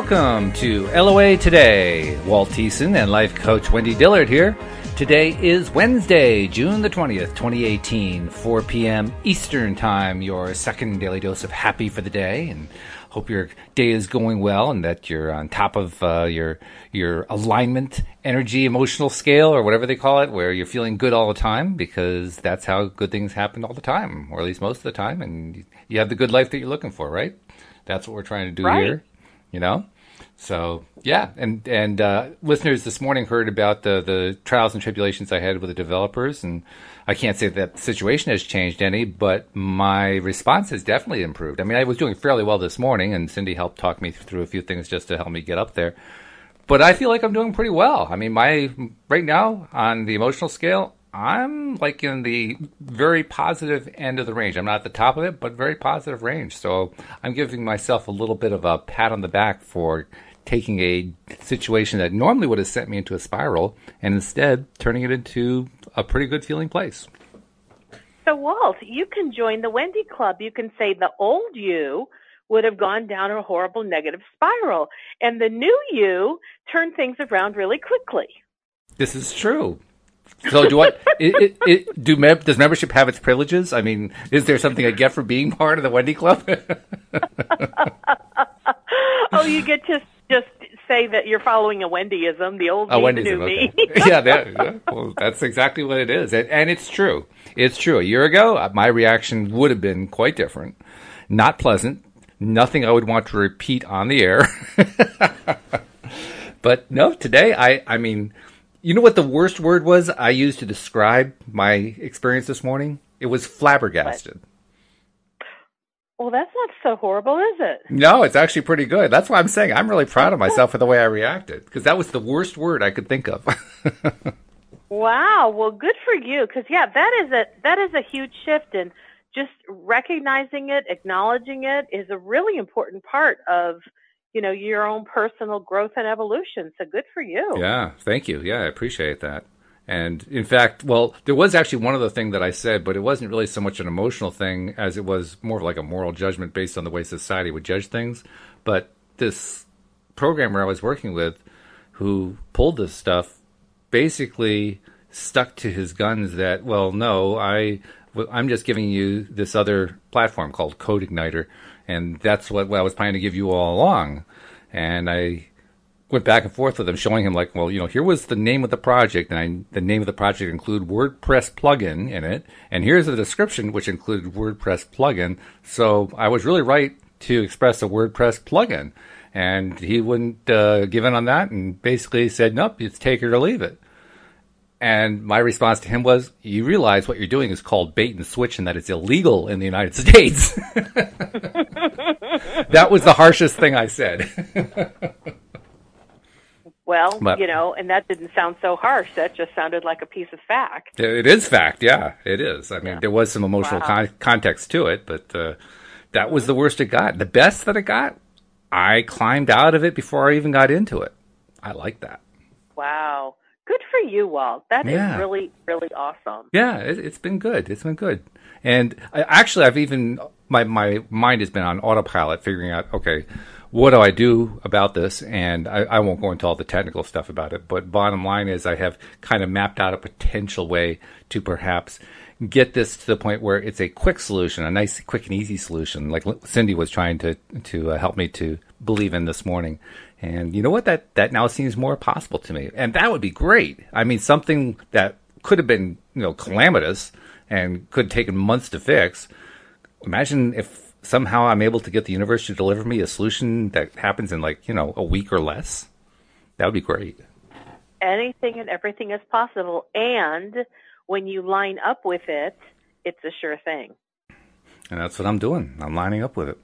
Welcome to LOA Today. Walt Thiessen and life coach Wendy Dillard here. Today is Wednesday, June the 20th, 2018, 4 p.m. Eastern Time, your second daily dose of happy for the day. And hope your day is going well and that you're on top of uh, your your alignment, energy, emotional scale, or whatever they call it, where you're feeling good all the time because that's how good things happen all the time, or at least most of the time. And you have the good life that you're looking for, right? That's what we're trying to do Right. here you know so yeah and and uh, listeners this morning heard about the the trials and tribulations i had with the developers and i can't say that the situation has changed any but my response has definitely improved i mean i was doing fairly well this morning and cindy helped talk me through a few things just to help me get up there but I feel like I'm doing pretty well. I mean, my right now on the emotional scale, I'm like in the very positive end of the range. I'm not at the top of it, but very positive range. So I'm giving myself a little bit of a pat on the back for taking a situation that normally would have sent me into a spiral and instead turning it into a pretty good feeling place. So, Walt, you can join the Wendy Club. You can say the old you would have gone down a horrible negative spiral, and the new you turned things around really quickly. This is true. So do I? it, it, it, do mem- does membership have its privileges? I mean, is there something I get for being part of the Wendy Club? oh, you get to just say that you're following a Wendyism, the old Wendy's the new okay. me. yeah, that. Well, that's exactly what it is, and, and it's true. It's true. A year ago, uh, my reaction would have been quite different, not pleasant, nothing I would want to repeat on the air. but no, today, I, I mean, you know what the worst word was I used to describe my experience this morning? It was flabbergasted. Well, that's not so horrible, is it? No, it's actually pretty good. That's why I'm saying I'm really proud of myself for the way I reacted because that was the worst word I could think of. Wow. Well, good for you. Because yeah, that is a that is a huge shift, and just recognizing it, acknowledging it, is a really important part of you know your own personal growth and evolution. So good for you. Yeah, thank you. Yeah, I appreciate that. And in fact, well, there was actually one other thing that I said, but it wasn't really so much an emotional thing as it was more of like a moral judgment based on the way society would judge things. But this programmer I was working with who pulled this stuff basically stuck to his guns that, well, no, I, I'm just giving you this other platform called Code Igniter, and that's what, what I was planning to give you all along. And I went back and forth with him, showing him like, well, you know, here was the name of the project, and I, the name of the project included WordPress plugin in it, and here's the description which included WordPress plugin. So I was really right to express a WordPress plugin, and he wouldn't uh, give in on that, and basically said, nope, it's take it or leave it. And my response to him was, "You realize what you're doing is called bait and switch, and that it's illegal in the United States." that was the harshest thing I said. Well, But- you know, and that didn't sound so harsh. That just sounded like a piece of fact. It is fact, yeah, it is. I mean, there was some emotional Wow. con- context to it, but uh, that was the worst it got. The best that it got, I climbed out of it before I even got into it. I like that. Wow. Good for you, Walt. That is Yeah. really, really awesome. Yeah, it, it's been good. It's been good. And I, actually, I've even my my mind has been on autopilot, figuring out okay, what do I do about this? And I, I won't go into all the technical stuff about it. But bottom line is, I have kind of mapped out a potential way to perhaps get this to the point where it's a quick solution, a nice, quick and easy solution, like Cindy was trying to to uh, help me to believe in this morning. And you know what? That that now seems more possible to me, and that would be great. I mean, something that could have been you know calamitous and could have taken months to fix. Imagine if somehow I'm able to get the universe to deliver me a solution that happens in like you know a week or less. That would be great. Anything and everything is possible. And when you line up with it, it's a sure thing. And that's what I'm doing. I'm lining up with it.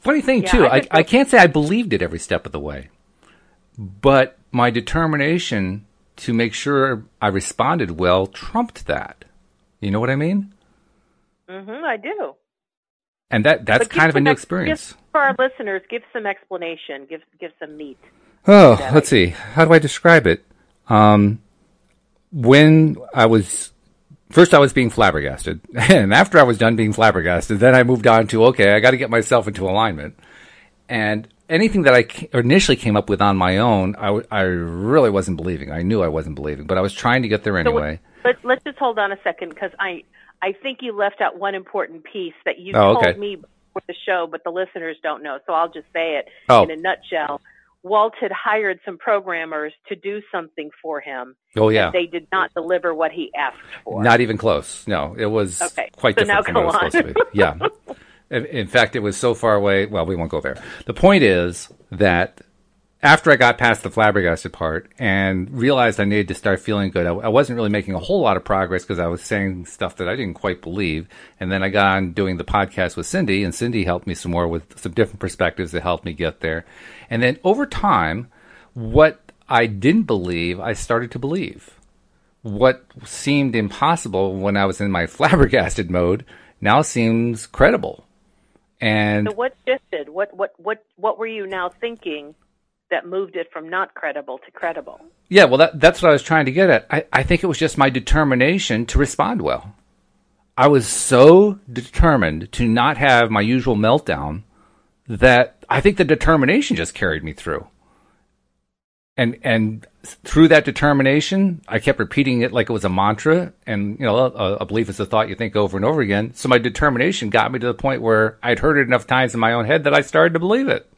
Funny thing Yeah, too, I I, I can't say I believed it every step of the way, but my determination to make sure I responded well trumped that. You know what I mean? Mm hmm, I do. And that that's kind of a new ex- experience. for our listeners, give some explanation. Give give some meat. Oh, let's see. How do I describe it? Um, when I was first, I was being flabbergasted, and after I was done being flabbergasted, then I moved on to okay, I got to get myself into alignment. And anything that I initially came up with on my own, I, w- I really wasn't believing. I knew I wasn't believing, but I was trying to get there anyway. So, but let's just hold on a second because I I think you left out one important piece that you oh, told okay. me before the show, but the listeners don't know. So I'll just say it oh. in a nutshell. Walt had hired some programmers to do something for him. Oh yeah. they did not deliver what he asked for. Not even close. No, it was okay. quite so different now from what it was supposed to be. Yeah. in fact, it was so far away. Well, we won't go there. The point is that after I got past the flabbergasted part and realized I needed to start feeling good, I, I wasn't really making a whole lot of progress because I was saying stuff that I didn't quite believe. And then I got on doing the podcast with Cindy, and Cindy helped me some more with some different perspectives that helped me get there. And then over time, what I didn't believe, I started to believe. What seemed impossible when I was in my flabbergasted mode now seems credible. And so what shifted? What what what what were you now thinking that moved it from not credible to credible? Yeah, well, that, that's what I was trying to get at. I, I think it was just my determination to respond well. I was so determined to not have my usual meltdown that I think the determination just carried me through. And and through that determination, I kept repeating it like it was a mantra. And you know, a, a belief is a thought you think over and over again. So my determination got me to the point where I'd heard it enough times in my own head that I started to believe it.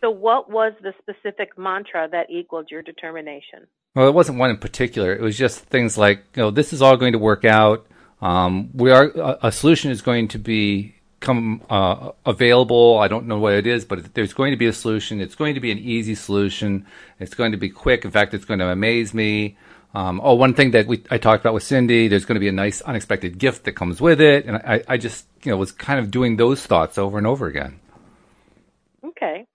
So, what was the specific mantra that equaled your determination? Well, it wasn't one in particular. It was just things like, you know, this is all going to work out. Um, we are a, a, solution is going to be come uh, available. I don't know what it is, but there's going to be a solution. It's going to be an easy solution. It's going to be quick. In fact, it's going to amaze me. Um, oh, one thing that we I talked about with Cindy, there's going to be a nice unexpected gift that comes with it, and I, I just you know was kind of doing those thoughts over and over again. Okay.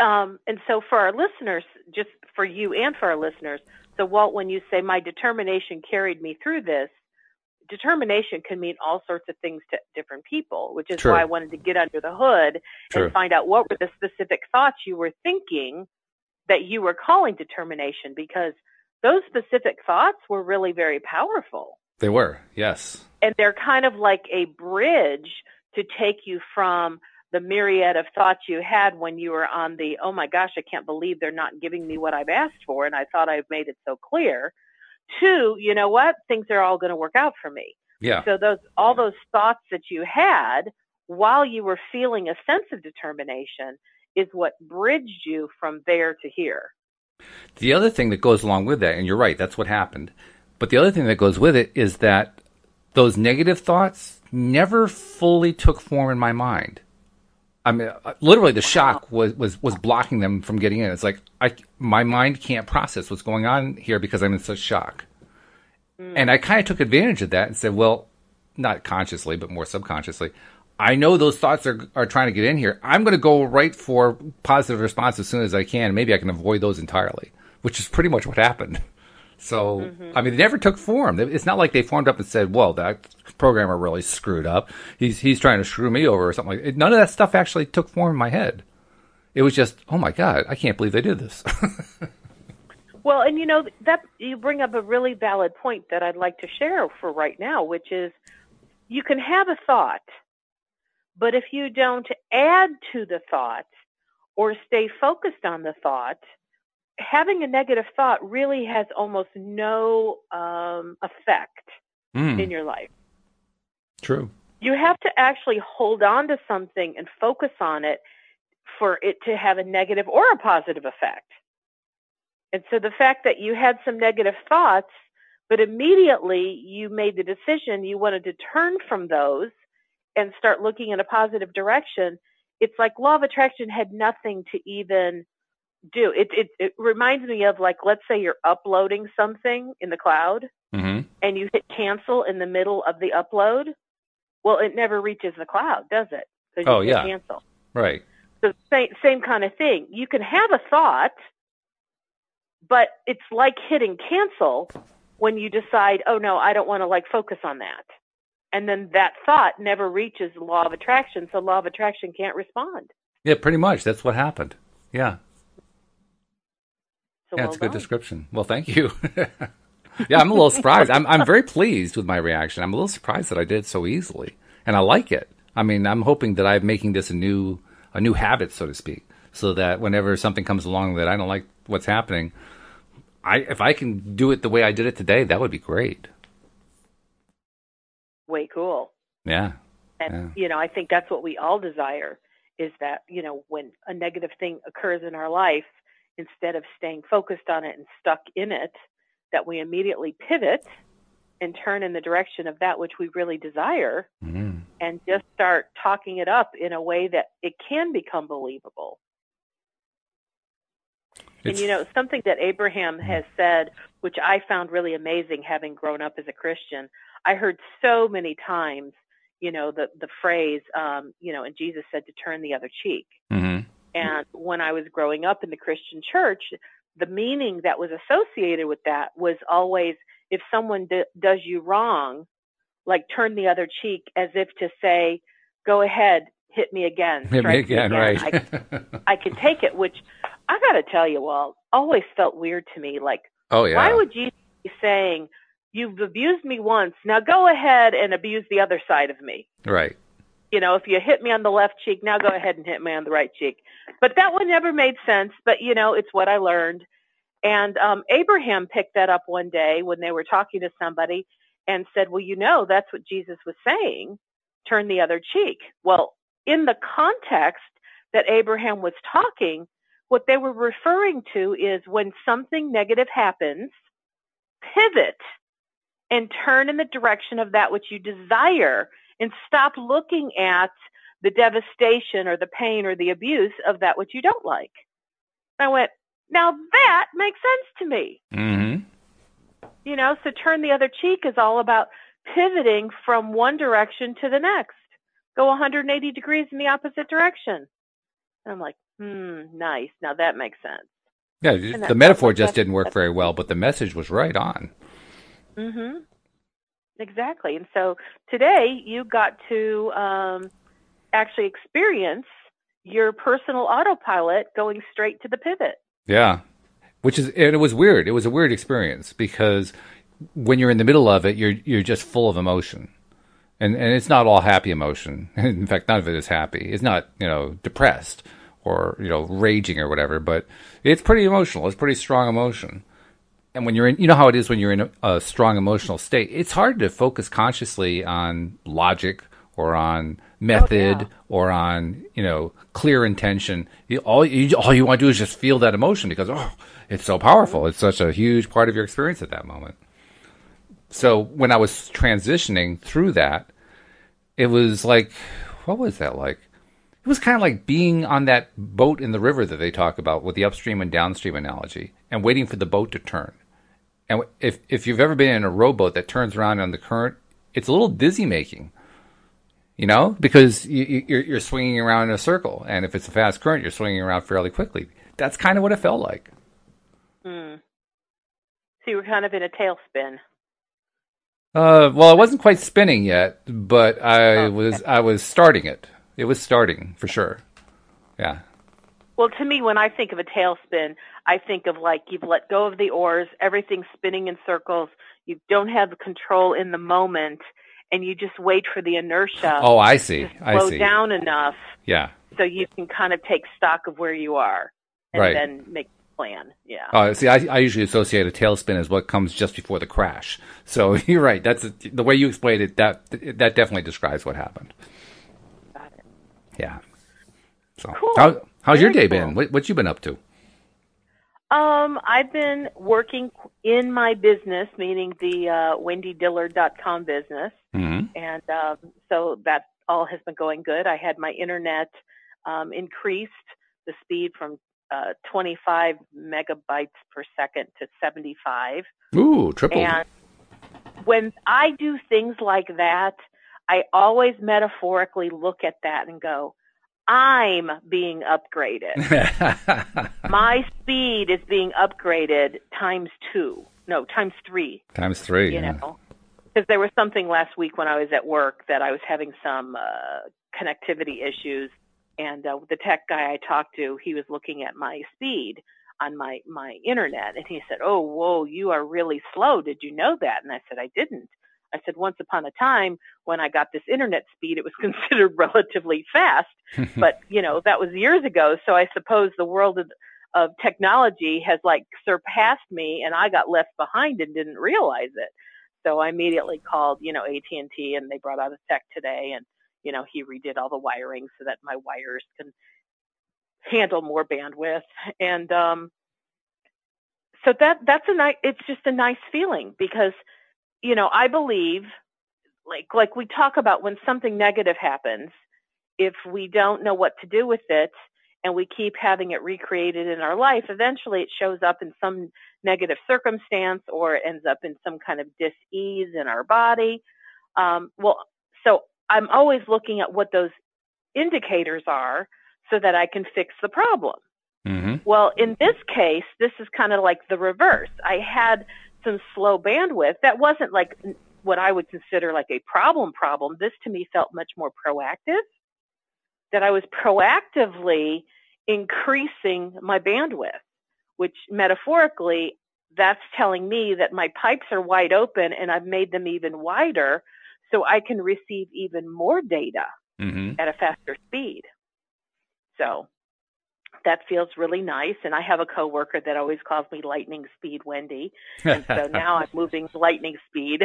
Um, and so for our listeners, just for you and for our listeners, so Walt, when you say my determination carried me through this, determination can mean all sorts of things to different people, which is True. why I wanted to get under the hood True. and find out what were the specific thoughts you were thinking that you were calling determination, because those specific thoughts were really very powerful. They were, yes. And they're kind of like a bridge to take you from the myriad of thoughts you had when you were on the, oh my gosh, I can't believe they're not giving me what I've asked for. And I thought I've made it so clear to, you know what, things are all going to work out for me. Yeah. So those, all those thoughts that you had while you were feeling a sense of determination is what bridged you from there to here. The other thing that goes along with that, and you're right, that's what happened. But the other thing that goes with it is that those negative thoughts never fully took form in my mind. I mean, literally, the shock was, was, was blocking them from getting in. It's like I, my mind can't process what's going on here because I'm in such shock. Mm. And I kind of took advantage of that and said, well, not consciously, but more subconsciously, I know those thoughts are, are trying to get in here. I'm going to go right for positive response as soon as I can. Maybe I can avoid those entirely, which is pretty much what happened. So, mm-hmm. I mean, they never took form. It's not like they formed up and said, well, that programmer really screwed up. He's, he's trying to screw me over or something like that. None of that stuff actually took form in my head. It was just, oh my God, I can't believe they did this. well, and you know, that you bring up a really valid point that I'd like to share for right now, which is you can have a thought, but if you don't add to the thought or stay focused on the thought, having a negative thought really has almost no um, effect mm. in your life. True. You have to actually hold on to something and focus on it for it to have a negative or a positive effect. And so the fact that you had some negative thoughts, but immediately you made the decision you wanted to turn from those and start looking in a positive direction, it's like law of attraction had nothing to even do. It, it, it reminds me of like, let's say you're uploading something in the cloud mm-hmm. and you hit cancel in the middle of the upload. Well, it never reaches the cloud, does it? Oh, yeah. Cancel. Right. So same, same kind of thing. You can have a thought, but it's like hitting cancel when you decide, oh no, I don't want to like focus on that. And then that thought never reaches the law of attraction, so law of attraction can't respond. Yeah, pretty much. That's what happened. Yeah. So yeah, well it's a good done. description. Well, thank you. yeah, I'm a little surprised. I'm I'm very pleased with my reaction. I'm a little surprised that I did it so easily, and I like it. I mean, I'm hoping that I'm making this a new a new habit, so to speak. so that whenever something comes along that I don't like what's happening, I if I can do it the way I did it today, that would be great. Way cool. Yeah. And yeah. you know, I think that's what we all desire is that, you know, when a negative thing occurs in our life, instead of staying focused on it and stuck in it, that we immediately pivot and turn in the direction of that which we really desire mm-hmm. and just start talking it up in a way that it can become believable. It's, and you know, something that Abraham has said, which I found really amazing having grown up as a Christian, I heard so many times, you know, the, the phrase, um, you know, and Jesus said to turn the other cheek. Mm-hmm. And when I was growing up in the Christian church, the meaning that was associated with that was always if someone d- does you wrong, like turn the other cheek as if to say, go ahead, hit me again. Hit me again, me again. right. I, I can take it, which I got to tell you, Walt, always felt weird to me. Like, oh, yeah. why would you be saying, you've abused me once, now go ahead and abuse the other side of me? Right. You know, if you hit me on the left cheek, now go ahead and hit me on the right cheek. But that one never made sense. But, you know, it's what I learned. And um, Abraham picked that up one day when they were talking to somebody and said, Well, you know, that's what Jesus was saying turn the other cheek. Well, in the context that Abraham was talking, what they were referring to is when something negative happens, pivot and turn in the direction of that which you desire and stop looking at the devastation or the pain or the abuse of that which you don't like. I went, now that makes sense to me. Mm-hmm. You know, so turn the other cheek is all about pivoting from one direction to the next. Go 180 degrees in the opposite direction. And I'm like, hmm, nice. Now that makes sense. Yeah, the metaphor just didn't work very well, but the message was right on. Mm-hmm. Exactly. And so today you got to um, actually experience your personal autopilot going straight to the pivot. Yeah. Which is and it was weird. It was a weird experience because when you're in the middle of it, you're you're just full of emotion. And and it's not all happy emotion. In fact, none of it is happy. It's not, you know, depressed or, you know, raging or whatever, but it's pretty emotional. It's pretty strong emotion. And when you're in, you know how it is when you're in a, a strong emotional state. It's hard to focus consciously on logic or on method oh, yeah. or on you know clear intention. You, all you all you want to do is just feel that emotion because oh, it's so powerful. It's such a huge part of your experience at that moment. So when I was transitioning through that, it was like, what was that like? It was kind of like being on that boat in the river that they talk about with the upstream and downstream analogy, and waiting for the boat to turn. And if if you've ever been in a rowboat that turns around on the current, it's a little dizzy making you know, because you, you're, you're swinging around in a circle, and if it's a fast current, you're swinging around fairly quickly. That's kind of what it felt like. Mm. So you were kind of in a tailspin. Uh, well, I wasn't quite spinning yet, but I okay. was. I was starting it. It was starting for sure. Yeah. Well, to me, when I think of a tailspin, I think of like you've let go of the oars, everything's spinning in circles. You don't have control in the moment, and you just wait for the inertia. Oh, I see. To I slow see. down enough. Yeah. So you can kind of take stock of where you are, and right. then make a plan. Yeah. Oh, see, I, I usually associate a tailspin as what comes just before the crash. So you're right. That's the way you explained it. That that definitely describes what happened. Got it. Yeah. So cool. How's your day cool. been? What, what you been up to? Um, I've been working in my business, meaning the uh, WendyDillard.com business, mm-hmm. and um, so that all has been going good. I had my internet um, increased the speed from uh, 25 megabytes per second to 75. Ooh, triple. And when I do things like that, I always metaphorically look at that and go, I'm being upgraded. My speed is being upgraded times two. No, times three. Times three. You yeah. know, because there was something last week when I was at work that I was having some uh, connectivity issues, and uh, the tech guy I talked to, he was looking at my speed on my my internet, and he said, "Oh, whoa, you are really slow. Did you know that?" And I said, "I didn't." I said, once upon a time when I got this internet speed, it was considered relatively fast. but, you know, that was years ago. So I suppose the world of, of technology has like surpassed me and I got left behind and didn't realize it. So I immediately called, you know, AT&T and they brought out a tech today and, you know, he redid all the wiring so that my wires can handle more bandwidth. And, um, so that, that's a nice, it's just a nice feeling because, you know, I believe like, like we talk about when something negative happens, if we don't know what to do with it, and we keep having it recreated in our life, eventually it shows up in some negative circumstance or it ends up in some kind of dis-ease in our body. Um, well, so I'm always looking at what those indicators are so that I can fix the problem. Mm-hmm. Well, in this case, this is kind of like the reverse. I had some slow bandwidth that wasn't like what I would consider like a problem problem. This to me felt much more proactive that I was proactively increasing my bandwidth, which metaphorically, that's telling me that my pipes are wide open and I've made them even wider so I can receive even more data mm-hmm. at a faster speed. So that feels really nice. And I have a coworker that always calls me lightning speed Wendy. And so now I'm moving lightning speed.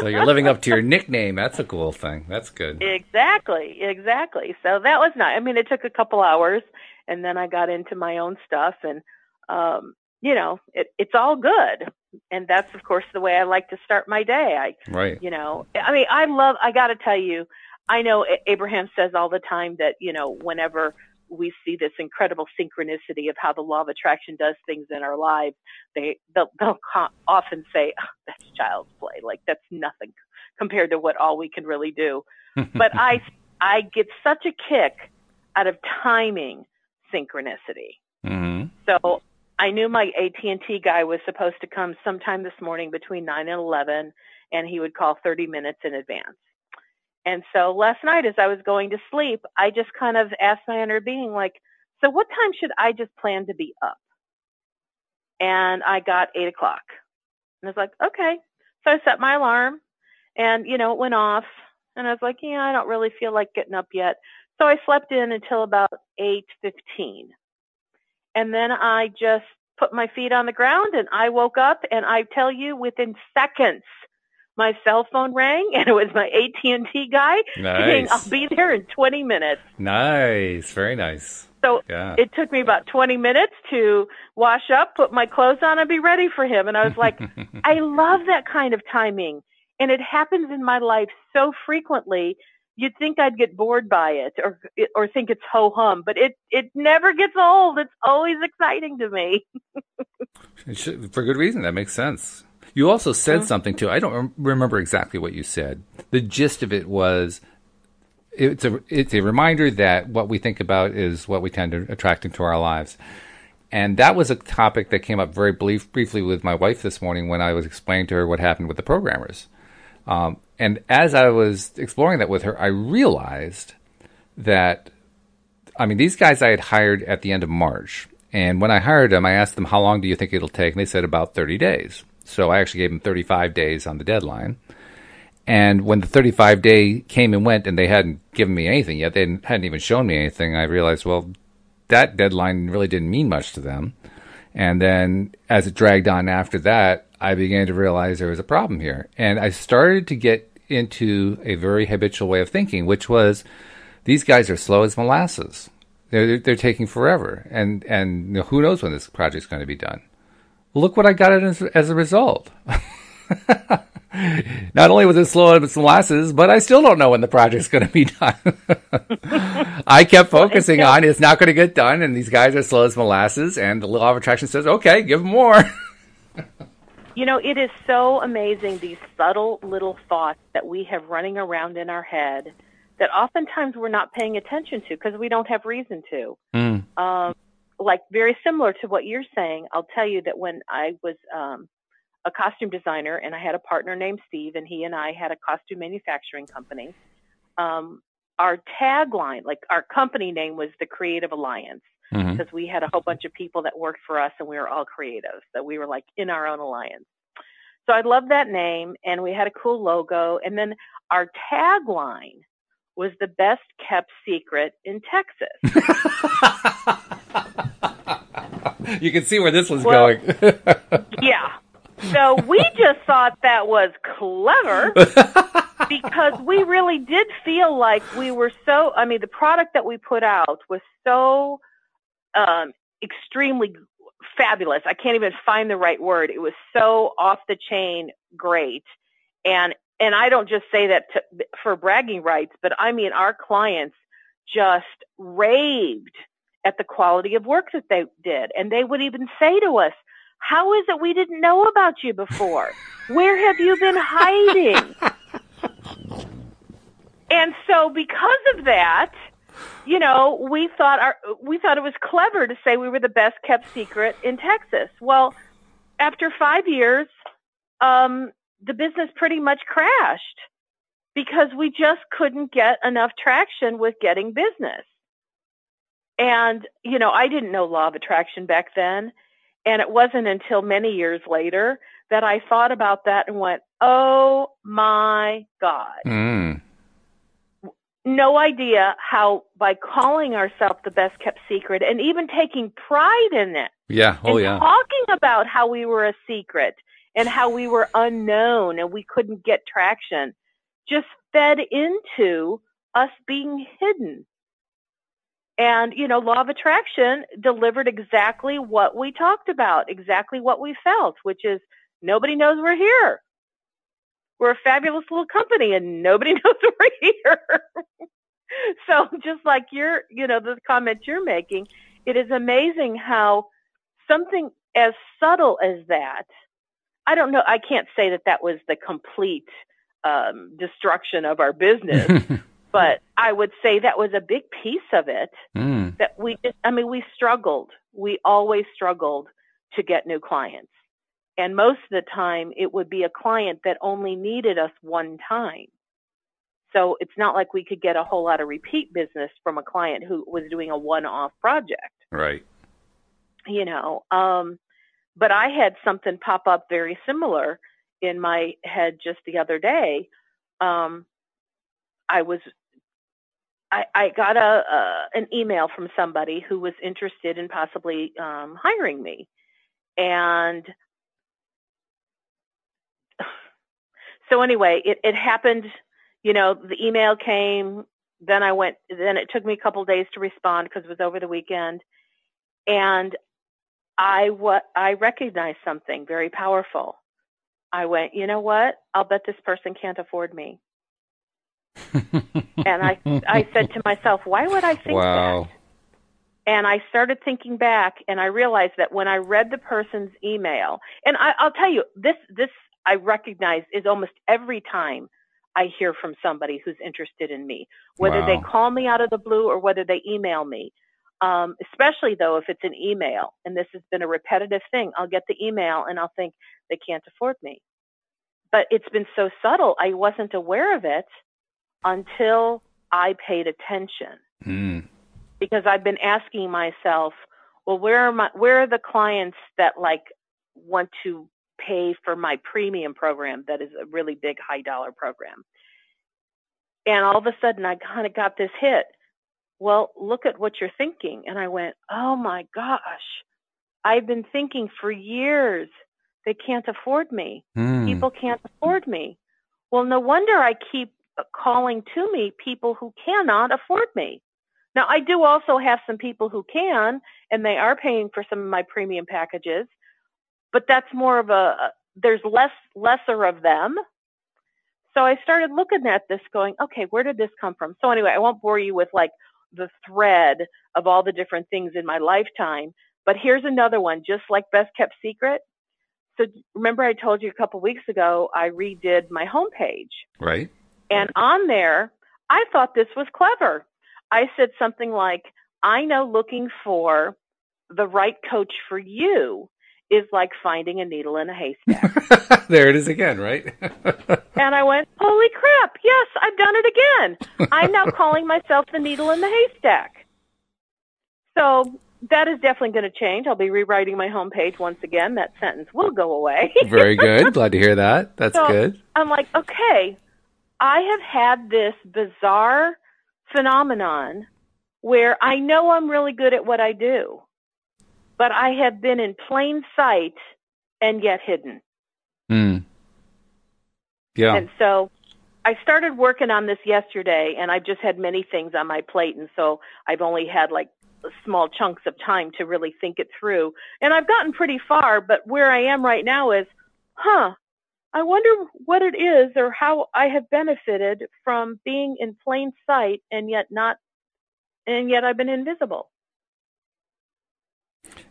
so you're living up to your nickname. That's a cool thing. That's good. Exactly. Exactly. So that was nice. I mean, it took a couple hours and then I got into my own stuff and, um, you know, it, it's all good. And that's, of course, the way I like to start my day. I, right. you know, I mean, I love, I got to tell you, I know Abraham says all the time that, you know, whenever we see this incredible synchronicity of how the law of attraction does things in our lives. They they'll, they'll often say oh, that's child's play, like that's nothing compared to what all we can really do. but I I get such a kick out of timing synchronicity. Mm-hmm. So I knew my AT&T guy was supposed to come sometime this morning between 9 and 11 and he would call 30 minutes in advance. And so last night as I was going to sleep, I just kind of asked my inner being, like, so what time should I just plan to be up? And I got eight o'clock. And I was like, okay. So I set my alarm and, you know, it went off. And I was like, yeah, I don't really feel like getting up yet. So I slept in until about 8.15. And then I just put my feet on the ground and I woke up and I tell you within seconds, my cell phone rang and it was my AT&T guy nice. saying I'll be there in 20 minutes. Nice, very nice. So yeah. it took me about 20 minutes to wash up, put my clothes on and be ready for him and I was like, I love that kind of timing and it happens in my life so frequently. You'd think I'd get bored by it or or think it's ho hum, but it it never gets old. It's always exciting to me. should, for good reason. That makes sense. You also said something too. I don't remember exactly what you said. The gist of it was it's a it's a reminder that what we think about is what we tend to attract into our lives. And that was a topic that came up very brief, briefly with my wife this morning when I was explaining to her what happened with the programmers. Um, and as I was exploring that with her, I realized that, I mean, these guys I had hired at the end of March. And when I hired them, I asked them, how long do you think it'll take? And they said about 30 days. So I actually gave them 35 days on the deadline. And when the 35 day came and went and they hadn't given me anything yet, they hadn't even shown me anything, I realized, well, that deadline really didn't mean much to them. And then as it dragged on after that, I began to realize there was a problem here. And I started to get into a very habitual way of thinking, which was these guys are slow as molasses. They're, they're taking forever. And, and who knows when this project's going to be done look what I got as, as a result. Not only was it slow as molasses, but I still don't know when the project's going to be done. I kept focusing on it's not going to get done, and these guys are slow as molasses, and the law of attraction says, okay, give them more. you know, it is so amazing these subtle little thoughts that we have running around in our head that oftentimes we're not paying attention to because we don't have reason to. Mm. Um, like very similar to what you're saying, I'll tell you that when I was um, a costume designer and I had a partner named Steve, and he and I had a costume manufacturing company. Um, our tagline, like our company name, was the Creative Alliance because mm-hmm. we had a whole bunch of people that worked for us, and we were all creative. So we were like in our own alliance. So I love that name, and we had a cool logo. And then our tagline was the best kept secret in Texas. you can see where this was well, going. yeah. So we just thought that was clever because we really did feel like we were so, I mean, the product that we put out was so um, extremely fabulous. I can't even find the right word. It was so off the chain great. And and I don't just say that to, for bragging rights, but I mean our clients just raved at the quality of work that they did. And they would even say to us, how is it we didn't know about you before? Where have you been hiding? and so because of that, you know, we thought our we thought it was clever to say we were the best kept secret in Texas. Well, after 5 years, um the business pretty much crashed because we just couldn't get enough traction with getting business. And, you know, I didn't know law of attraction back then. And it wasn't until many years later that I thought about that and went, oh my God. Mm. No idea how by calling ourselves the best kept secret and even taking pride in it. Yeah. Oh, yeah. Talking about how we were a secret and how we were unknown and we couldn't get traction just fed into us being hidden. And, you know, law of attraction delivered exactly what we talked about, exactly what we felt, which is nobody knows we're here. We're a fabulous little company and nobody knows we're here. so just like your, you know, the comment you're making, it is amazing how something as subtle as that, I don't know, I can't say that that was the complete um, destruction of our business. but I would say that was a big piece of it. Mm. That we just, I mean, we struggled. We always struggled to get new clients. And most of the time, it would be a client that only needed us one time. So it's not like we could get a whole lot of repeat business from a client who was doing a one off project. Right. You know, um, but I had something pop up very similar in my head just the other day. Um, I was I, I got a, a an email from somebody who was interested in possibly um, hiring me, and so anyway, it, it happened. You know, the email came. Then I went. Then it took me a couple days to respond because it was over the weekend, and I what I recognized something very powerful. I went, you know what? I'll bet this person can't afford me and I I said to myself, why would I think wow. that? And I started thinking back, and I realized that when I read the person's email, and I, I'll tell you, this this I recognize is almost every time I hear from somebody who's interested in me, whether wow. they call me out of the blue or whether they email me. Um, especially though if it's an email, and this has been a repetitive thing, I'll get the email and I'll think they can't afford me. But it's been so subtle, I wasn't aware of it until I paid attention. Mm. Because I've been asking myself, well, where are my, where are the clients that like want to pay for my premium program that is a really big high dollar program? And all of a sudden I kind of got this hit. Well, look at what you're thinking. And I went, oh my gosh, I've been thinking for years they can't afford me. Mm. People can't afford me. Well, no wonder I keep calling to me people who cannot afford me. Now, I do also have some people who can, and they are paying for some of my premium packages, but that's more of a, there's less, lesser of them. So I started looking at this going, okay, where did this come from? So anyway, I won't bore you with like the thread of all the different things in my lifetime, but here's another one, just like Best Kept Secret. So remember I told you a couple weeks ago, I redid my homepage. Right. And on there, I thought this was clever. I said something like, I know looking for the right coach for you is like finding a needle in a haystack. there it is again, right? and I went, holy crap, yes, I've done it again. I'm now calling myself the needle in the haystack. So that is definitely going to change. I'll be rewriting my homepage once again. That sentence will go away. Very good. Glad to hear that. That's So, good. I'm like, okay, I have had this bizarre phenomenon where I know I'm really good at what I do, but I have been in plain sight and yet hidden. Mm. Yeah. And so I started working on this yesterday and I've just had many things on my plate and so I've only had like small chunks of time to really think it through. And I've gotten pretty far, but where I am right now is, huh, I wonder what it is or how I have benefited from being in plain sight and yet not and yet I've been invisible.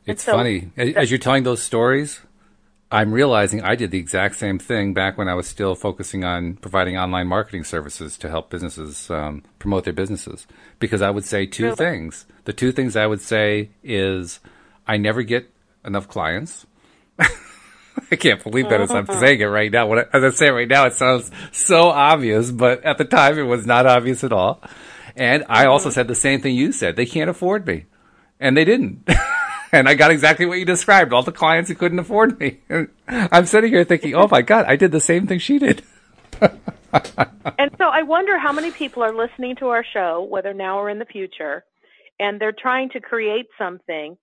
It's so funny. As you're telling those stories, I'm realizing I did the exact same thing back when I was still focusing on providing online marketing services to help businesses um, promote their businesses. Because I would say two Really? things. The two things I would say is I never get enough clients. I can't believe that as I'm saying it right now. When I, as I say it right now, it sounds so obvious, but at the time it was not obvious at all. And I also said the same thing you said. They can't afford me. And they didn't. and I got exactly what you described. All the clients who couldn't afford me. And I'm sitting here thinking, oh my God, I did the same thing she did. And so I wonder how many people are listening to our show, whether now or in the future, and they're trying to create something.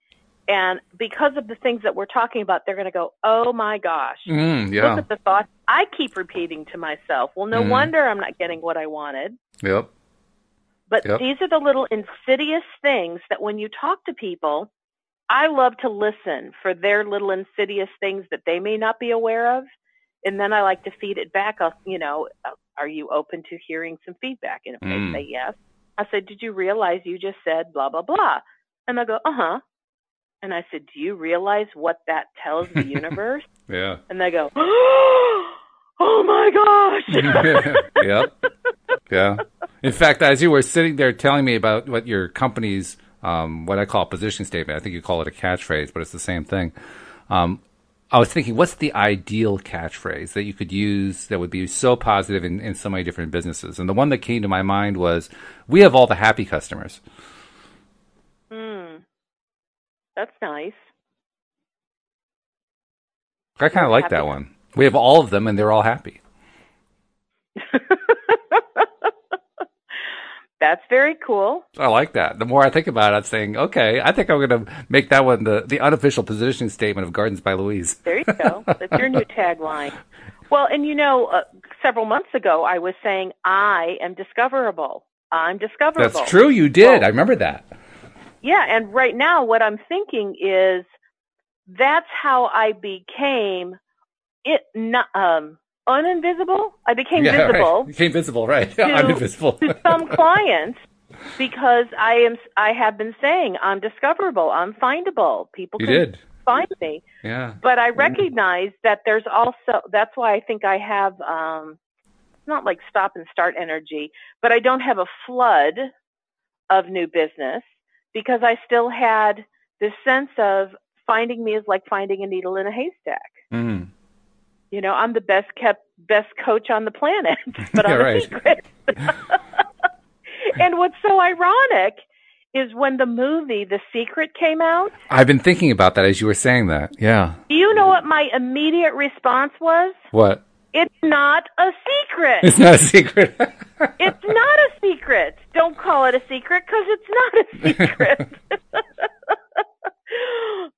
And because of the things that we're talking about, they're going to go, oh my gosh. Mm, Look at the thoughts I keep repeating to myself. Well, no Mhm. wonder I'm not getting what I wanted. Yep. But Yep. these are the little insidious things that when you talk to people, I love to listen for their little insidious things that they may not be aware of. And then I like to feed it back. I'll, you know, uh, are you open to hearing some feedback? And if Mm. they say yes, I said, did you realize you just said blah, blah, blah? And they'll go, uh huh. And I said, do you realize what that tells the universe? Yeah. and they go, oh my gosh. yep. Yeah. In fact, as you were sitting there telling me about what your company's, um, what I call a position statement, I think you call it a catchphrase, but it's the same thing. Um, I was thinking, what's the ideal catchphrase that you could use that would be so positive in, in so many different businesses? And the one that came to my mind was, "We have all the happy customers." Hmm. That's nice. I kind of like that one. We have all of them, and they're all happy. That's very cool. I like that. The more I think about it, I'm saying, okay, I think I'm going to make that one the, the unofficial positioning statement of Gardens by Louise. There you go. That's your new tagline. Well, and you know, uh, several months ago, I was saying, I am discoverable. I'm discoverable. That's true. You did. Well- I remember that. Yeah, and right now, what I'm thinking is that's how I became it not, um, uninvisible. I became yeah, visible. Right. Became visible, right? to- I'm invisible. to some clients because I am I have been saying I'm discoverable, I'm findable. People you can did. find me. Yeah. But I recognize that there's also that's why I think I have um it's not like stop and start energy, but I don't have a flood of new business because I still had this sense of finding me is like finding a needle in a haystack. Mm. You know, I'm the best kept, best coach on the planet, but I'm a right. secret. and what's so ironic is when the movie The Secret came out, I've been thinking about that as you were saying that. Yeah. do you know what my immediate response was? What? It's not a secret. It's not a secret. It's not a secret. Don't call it a secret because it's not a secret.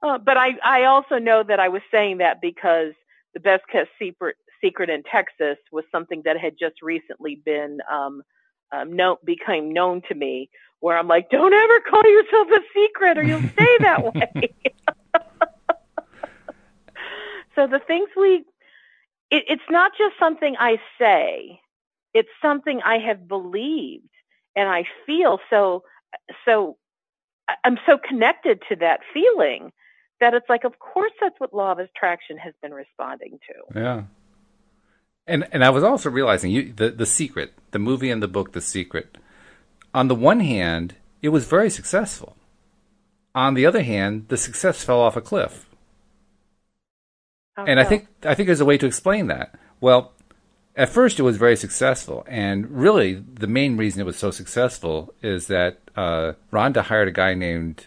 uh, but I, I also know that I was saying that because the best kept secret, secret in Texas was something that had just recently been um, um, known, became known to me. Where I'm like, don't ever call yourself a secret, or you'll stay that way. so the things we, it, it's not just something I say it's something I have believed and I feel so so I'm so connected to that feeling that it's like of course that's what law of attraction has been responding to. yeah. And and I was also realizing you the the secret, the movie and the book, The Secret. On the one hand, it was very successful. On the other hand, the success fell off a cliff. How and I think I think there's a way to explain that. Well, at first it was very successful, and really the main reason it was so successful is that uh, Rhonda hired a guy named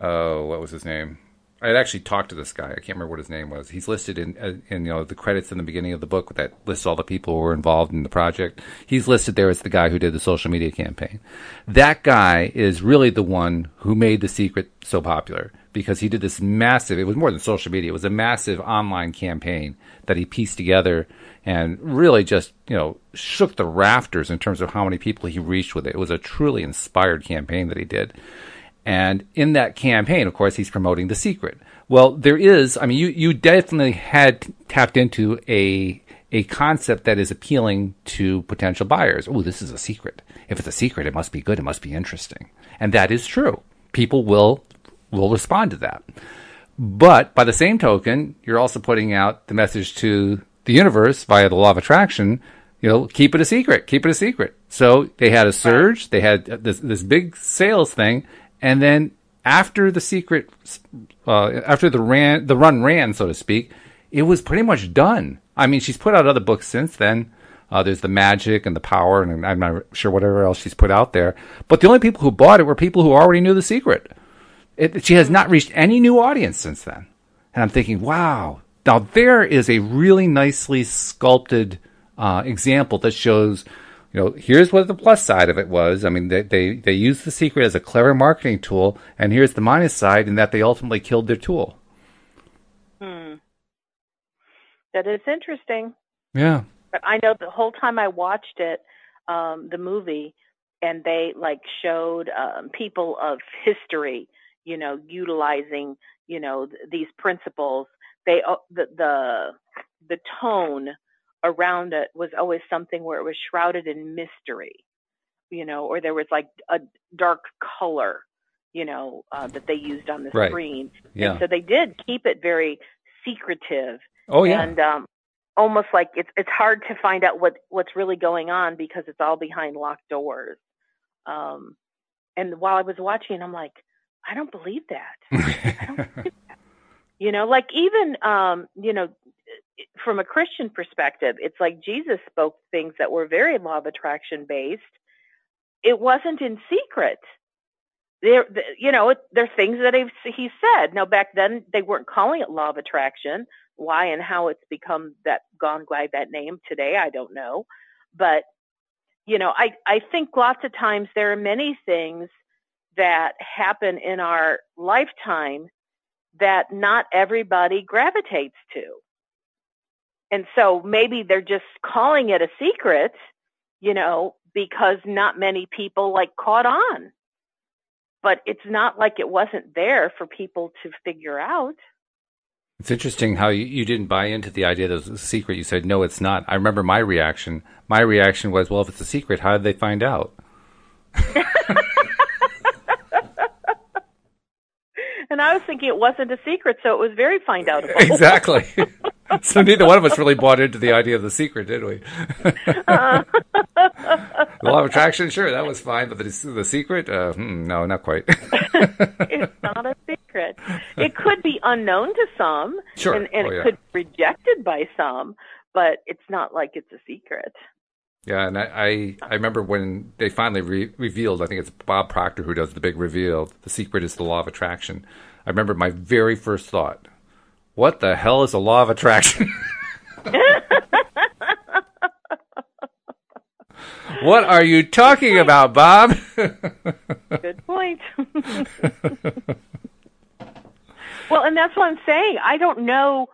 oh, what was his name? I had actually talked to this guy. I can't remember what his name was. He's listed in, uh, in you know the credits in the beginning of the book that lists all the people who were involved in the project. He's listed there as the guy who did the social media campaign. That guy is really the one who made the secret so popular because he did this massive. It was more than social media. It was a massive online campaign that he pieced together and really just you know shook the rafters in terms of how many people he reached with it. It was a truly inspired campaign that he did. And in that campaign, of course, he's promoting the secret. Well, there is, I mean, you, you definitely had tapped into a, a concept that is appealing to potential buyers. Oh, this is a secret. If it's a secret, it must be good. It must be interesting. And that is true. People will, will respond to that. But by the same token, you're also putting out the message to the universe via the law of attraction you know, keep it a secret, keep it a secret. So they had a surge, they had this this big sales thing, and then after the secret, uh, after the ran, the run ran, so to speak, it was pretty much done. I mean, she's put out other books since then. Uh, there's the magic and the power, and I'm not sure whatever else she's put out there. But the only people who bought it were people who already knew the secret. It, she has not reached any new audience since then. And I'm thinking, wow. Now there is a really nicely sculpted uh, example that shows you know, here's what the plus side of it was. I mean, they, they, they used the secret as a clever marketing tool, and here's the minus side in that they ultimately killed their tool. Hmm. That is interesting. Yeah. But I know the whole time I watched it, um, the movie, and they like showed um, people of history, you know, utilizing, you know, th- these principles. They uh, the the the tone around it was always something where it was shrouded in mystery, you know, or there was like a dark color, you know, uh, that they used on the right. screen. Yeah. And so they did keep it very secretive. Oh yeah. And um, almost like it's it's hard to find out what what's really going on because it's all behind locked doors. Um, and while I was watching, I'm like, I don't believe that. I don't believe that. You know, like even um, you know, from a Christian perspective, it's like Jesus spoke things that were very law of attraction based. It wasn't in secret. There, you know, there are things that he said. Now, back then, they weren't calling it law of attraction. Why and how it's become that gone by that name today, I don't know. But you know, I I think lots of times there are many things that happen in our lifetime that not everybody gravitates to and so maybe they're just calling it a secret, you know, because not many people like caught on. But it's not like it wasn't there for people to figure out. It's interesting how you, you didn't buy into the idea that it was a secret. You said, no, it's not. I remember my reaction. My reaction was, well, if it's a secret, how did they find out? and I was thinking it wasn't a secret, so it was very find outable. exactly. so neither one of us really bought into the idea of the secret, did we? uh. the law of attraction, sure, that was fine, but the, the secret, uh, hmm, no, not quite. it's not a secret. It could be unknown to some, sure. and, and oh, it yeah. could be rejected by some, but it's not like it's a secret. Yeah, and I, I, I remember when they finally re- revealed, I think it's Bob Proctor who does the big reveal, the secret is the law of attraction. I remember my very first thought what the hell is a law of attraction? what are you talking about, Bob? Good point. well, and that's what I'm saying. I don't know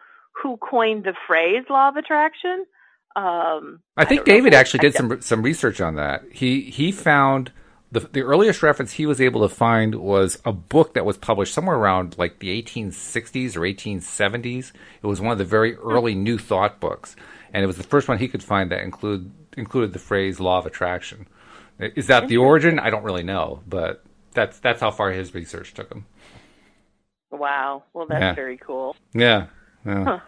who coined the phrase law of attraction. Um, I think I David actually did some some research on that. He he found the the earliest reference he was able to find was a book that was published somewhere around like the 1860s or 1870s. It was one of the very early New Thought books, and it was the first one he could find that include included the phrase law of attraction. Is that the origin? I don't really know, but that's that's how far his research took him. Wow. Well, that's Yeah. very cool. Yeah. yeah. Huh.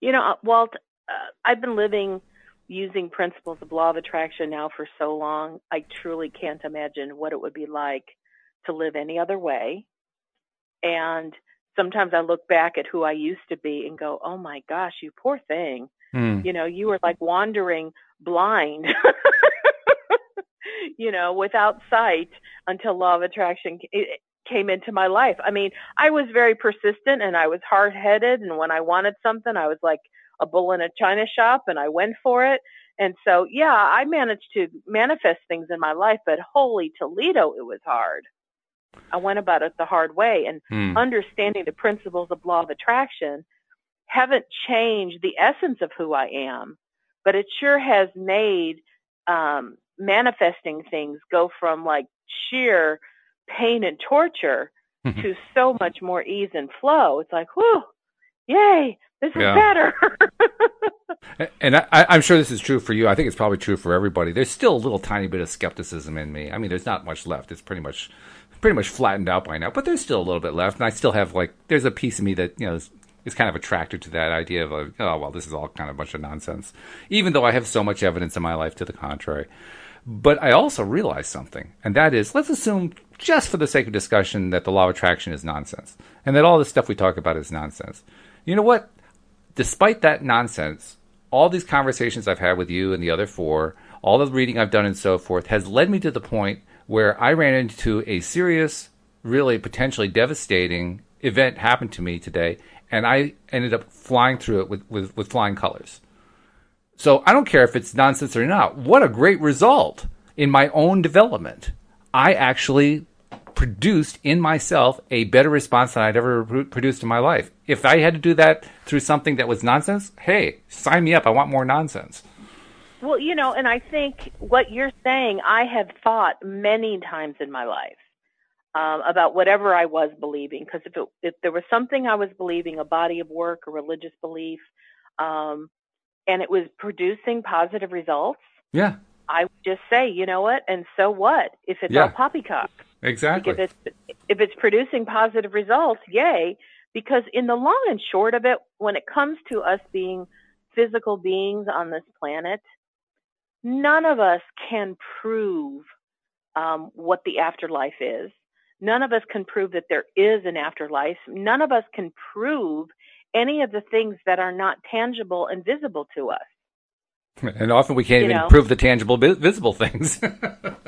You know, uh, Walt, uh, I've been living using principles of law of attraction now for so long. I truly can't imagine what it would be like to live any other way. And sometimes I look back at who I used to be and go, "Oh my gosh, you poor thing." Hmm. You know, you were like wandering blind. you know, without sight until law of attraction came into my life. I mean, I was very persistent and I was hard headed. And when I wanted something, I was like a bull in a china shop and I went for it. And so, yeah, I managed to manifest things in my life, but holy Toledo, it was hard. I went about it the hard way and Hmm. understanding the principles of law of attraction haven't changed the essence of who I am, but it sure has made um, manifesting things go from like sheer pain and torture Mhm. to so much more ease and flow. It's like, whew, yay, this is Yeah. better. And I, I- I'm sure this is true for you. I think it's probably true for everybody. There's still a little tiny bit of skepticism in me. I mean, there's not much left. It's pretty much, pretty much flattened out by now. But there's still a little bit left, and I still have like, there's a piece of me that you know is, is kind of attracted to that idea of, like, oh well, this is all kind of a bunch of nonsense. Even though I have so much evidence in my life to the contrary. But I also realize something, and that is, let's assume, just for the sake of discussion, that the law of attraction is nonsense, and that all the stuff we talk about is nonsense. You know what? Despite that nonsense, all these conversations I've had with you and the other four, all the reading I've done and so forth, has led me to the point where I ran into a serious, really potentially devastating event happened to me today, and I ended up flying through it with, with, with flying colors. So I don't care if it's nonsense or not. What a great result in my own development. I actually produced in myself a better response than I'd ever pr- produced in my life. If I had to do that through something that was nonsense, hey, sign me up. I want more nonsense. Well, you know, and I think what you're saying, I have thought many times in my life um, about whatever I was believing. Because if it, if there was something I was believing, a body of work, a religious belief, um, and it was producing positive results, Yeah, I would just say, you know what, and so what? If it's Yeah. all poppycock, exactly. if it's if it's producing positive results, yay! Because in the long and short of it, when it comes to us being physical beings on this planet, none of us can prove um, what the afterlife is. None of us can prove that there is an afterlife. None of us can prove any of the things that are not tangible and visible to us. And often we can't You even know. prove the tangible, visible things.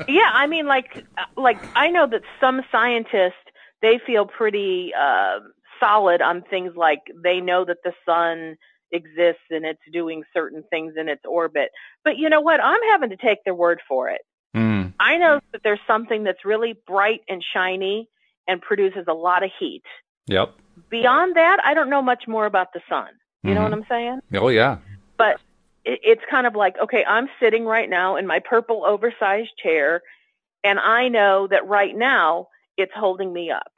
Yeah, I mean, like, like I know that some scientists they feel pretty uh, solid on things like they know that the sun exists and it's doing certain things in its orbit. But you know what? I'm having to take their word for it. Mm, I know that there's something that's really bright and shiny and produces a lot of heat. yep. Beyond that, I don't know much more about the sun. You know Mhm. what I'm saying? Oh yeah. but it's kind of like, okay, I'm sitting right now in my purple oversized chair, and I know that right now it's holding me up.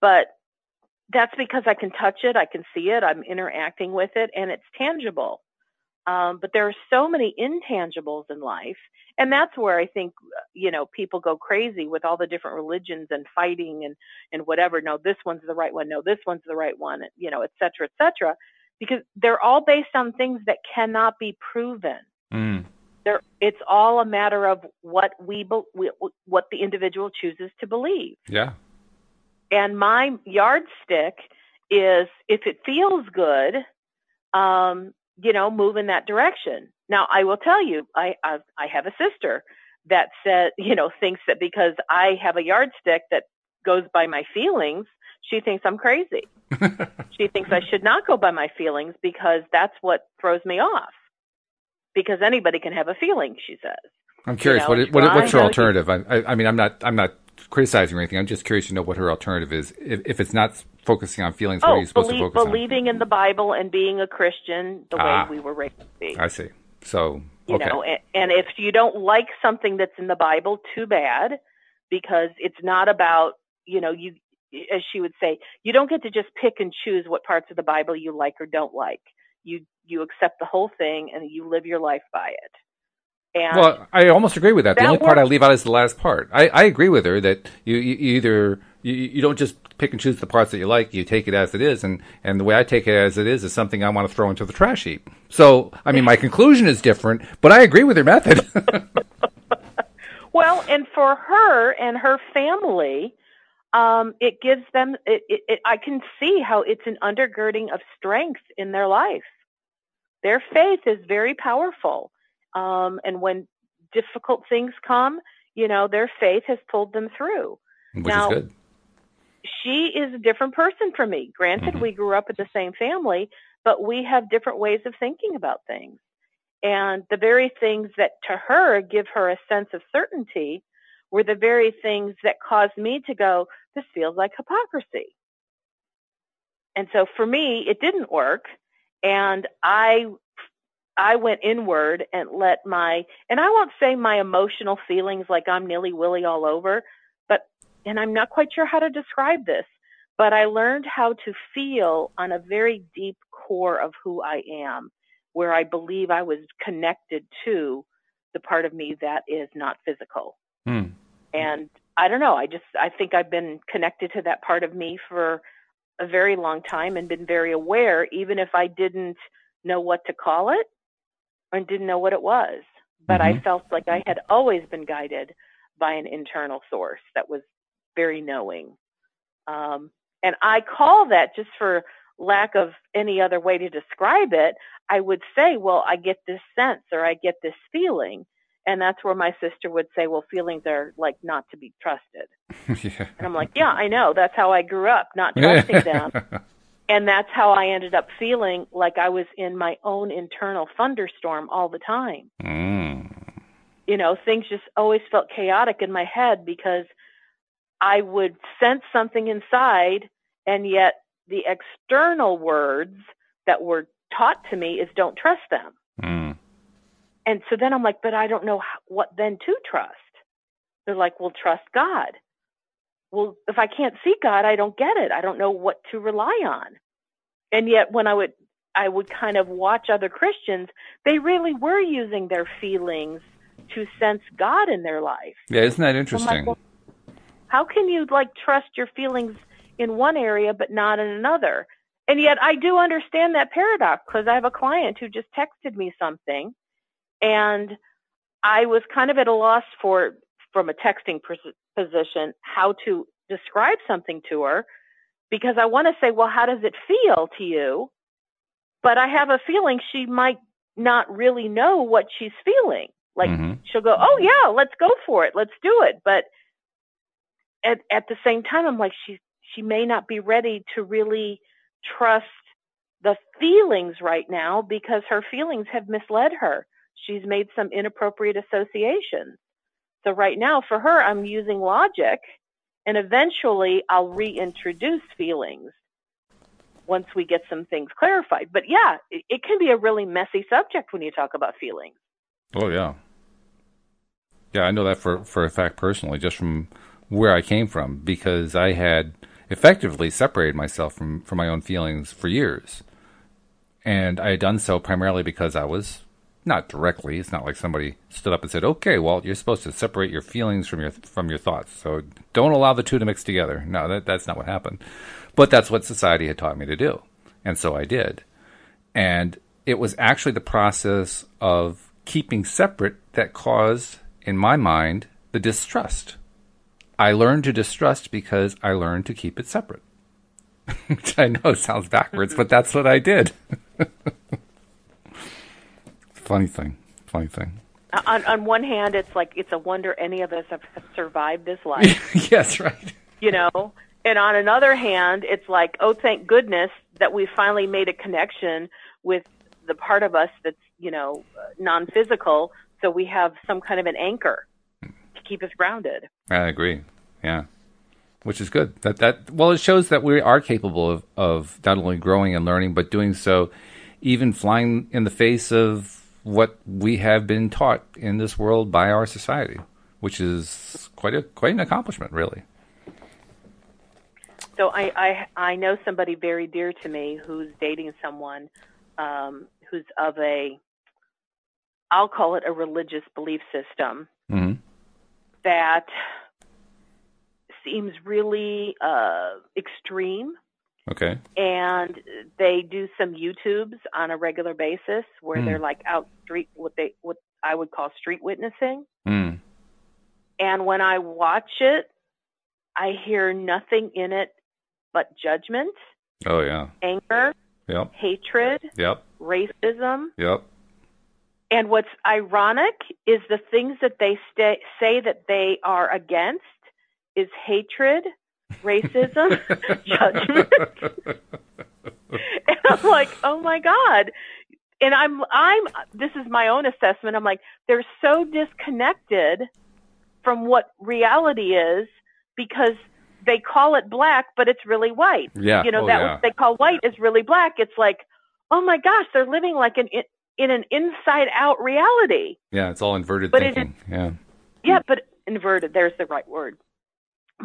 But that's because I can touch it, I can see it, I'm interacting with it, and it's tangible. Um, but there are so many intangibles in life, and that's where I think you know people go crazy with all the different religions and fighting and and whatever. No, this one's the right one. No, this one's the right one. You know, et cetera, et cetera because they're all based on things that cannot be proven. Mm, They're, it's all a matter of what we, be- what the individual chooses to believe. yeah. And my yardstick is if it feels good, um, you know, move in that direction. Now, I will tell you, I I, I have a sister that said, you know, thinks that because I have a yardstick that goes by my feelings, she thinks I'm crazy. she thinks I should not go by my feelings because that's what throws me off. Because anybody can have a feeling, she says. I'm curious. know, what, what what's her you- alternative? I, I, I mean, I'm not I'm not criticizing or anything. I'm just curious to know what her alternative is. If, if it's not focusing on feelings, what are Oh, you supposed belie- to focus believing in the Bible and being a Christian the Ah. way we were raised to be. I see. So you okay. know and, and if you don't like something that's in the bible too bad because it's not about you know you as she would say you don't get to just pick and choose what parts of the bible you like or don't like you you accept the whole thing and you live your life by it and Well, I almost agree with that. The That only part I leave out is the last part. I, I agree with her that you, you either you, you don't just pick and choose the parts that you like. You take it as it is, and and the way I take it as it is is something I want to throw into the trash heap. So, I mean, my conclusion is different, but I agree with her method. Well, and for her and her family, it gives them. It, it, it, I can see how it's an undergirding of strength in their life. Their faith is very powerful, um, and when difficult things come, you know, their faith has pulled them through. Which Now- is good. she is a different person from me. Granted, Mhm. we grew up in the same family, but we have different ways of thinking about things. And the very things that to her give her a sense of certainty were the very things that caused me to go, this feels like hypocrisy. And so for me, it didn't work. And I, I went inward and let my, and I won't say my emotional feelings like I'm nilly willy all over, but, and I'm not quite sure how to describe this, but I learned how to feel on a very deep core of who I am, where I believe I was connected to the part of me that is not physical. Hmm. And I don't know, I just, I think I've been connected to that part of me for a very long time and been very aware, even if I didn't know what to call it and didn't know what it was. But I Mhm. felt like I had always been guided by an internal source that was very knowing. Um, and I call that just for lack of any other way to describe it, I would say, well, I get this sense or I get this feeling. And that's where my sister would say, well, feelings are like not to be trusted. yeah. And I'm like, yeah, I know. That's how I grew up, not trusting them. And that's how I ended up feeling like I was in my own internal thunderstorm all the time. Mm. You know, things just always felt chaotic in my head because I would sense something inside, and yet the external words that were taught to me is don't trust them. And so then I'm like, but I don't know what then to trust. They're like, well, trust God. Well, if I can't see God, I don't get it. I don't know what to rely on. And yet when I would, I would kind of watch other Christians, they really were using their feelings to sense God in their life. Yeah, isn't that like, interesting? well, how can you like trust your feelings in one area but not in another? And yet I do understand that paradox because I have a client who just texted me something and I was kind of at a loss for from a texting pos- position how to describe something to her because I want to say, well, how does it feel to you? But I have a feeling she might not really know what she's feeling. Like Mhm. she'll go, "Oh yeah, let's go for it. Let's do it." But at at the same time, I'm like, she she may not be ready to really trust the feelings right now because her feelings have misled her. She's made some inappropriate associations. So right now, for her, I'm using logic, and eventually I'll reintroduce feelings once we get some things clarified. But yeah, it, it can be a really messy subject when you talk about feelings. Oh yeah. Yeah, I know that for for a fact personally, just from where I came from, because I had effectively separated myself from from my own feelings for years, and I had done so primarily because I was not directly. It's not like somebody stood up and said, "Okay, well, you're supposed to separate your feelings from your from your thoughts, so don't allow the two to mix together." No, that that's not what happened, but that's what society had taught me to do, and so I did, and it was actually the process of keeping separate that caused, in my mind, the distrust. I learned to distrust because I learned to keep it separate. Which I know sounds backwards, but that's what I did. funny thing. Funny thing. Uh, on, on one hand, it's like it's a wonder any of us have survived this life, yes, right. you know. And on another hand, it's like, oh, thank goodness that we finally made a connection with the part of us that's, you know, non-physical, so we have some kind of an anchor to keep us grounded. I agree. Yeah. Which is good. That that well, it shows that we are capable of, of not only growing and learning, but doing so even flying in the face of what we have been taught in this world by our society, which is quite a quite an accomplishment, really. So I, I I know somebody very dear to me who's dating someone um, who's of a I'll call it a religious belief system hmm that seems really uh, extreme. Okay. And they do some YouTubes on a regular basis where Hmm. they're like out street what they what I would call street witnessing. Mm. And when I watch it, I hear nothing in it but judgment, Oh yeah. anger, Yep. hatred, Yep. racism. Yep. And what's ironic is the things that they sta say that they are against is hatred, racism, judgment. and I'm like, oh my God. And I'm, I'm, this is my own assessment. I'm like, they're so disconnected from what reality is because they call it black, but it's really white. Yeah. You know, oh, that yeah. what they call white is really black. It's like, oh my gosh, they're living like an, in an inside out reality. Yeah, it's all inverted But it thinking. yeah. Yeah, but inverted, there's the right word.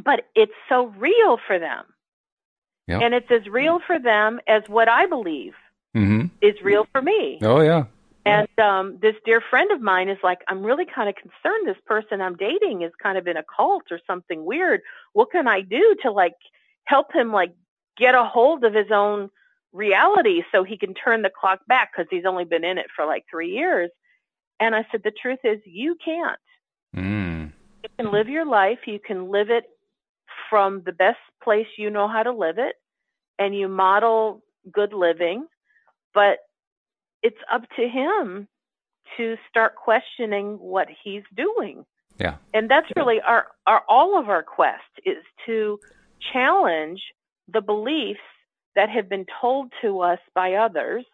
But it's so real for them. Yeah. And it's as real for them as what I believe Mm-hmm. is real for me. Oh yeah. And um, this dear friend of mine is like, I'm really kind of concerned this person I'm dating is kind of in a cult or something weird. What can I do to like help him like get a hold of his own reality so he can turn the clock back because he's only been in it for like three years. And I said, the truth is you can't. Mm. You can live your life. You can live it from the best place you know how to live it and you model good living, but it's up to him to start questioning what he's doing. Yeah. And that's really our, our all of our quest is to challenge the beliefs that have been told to us by others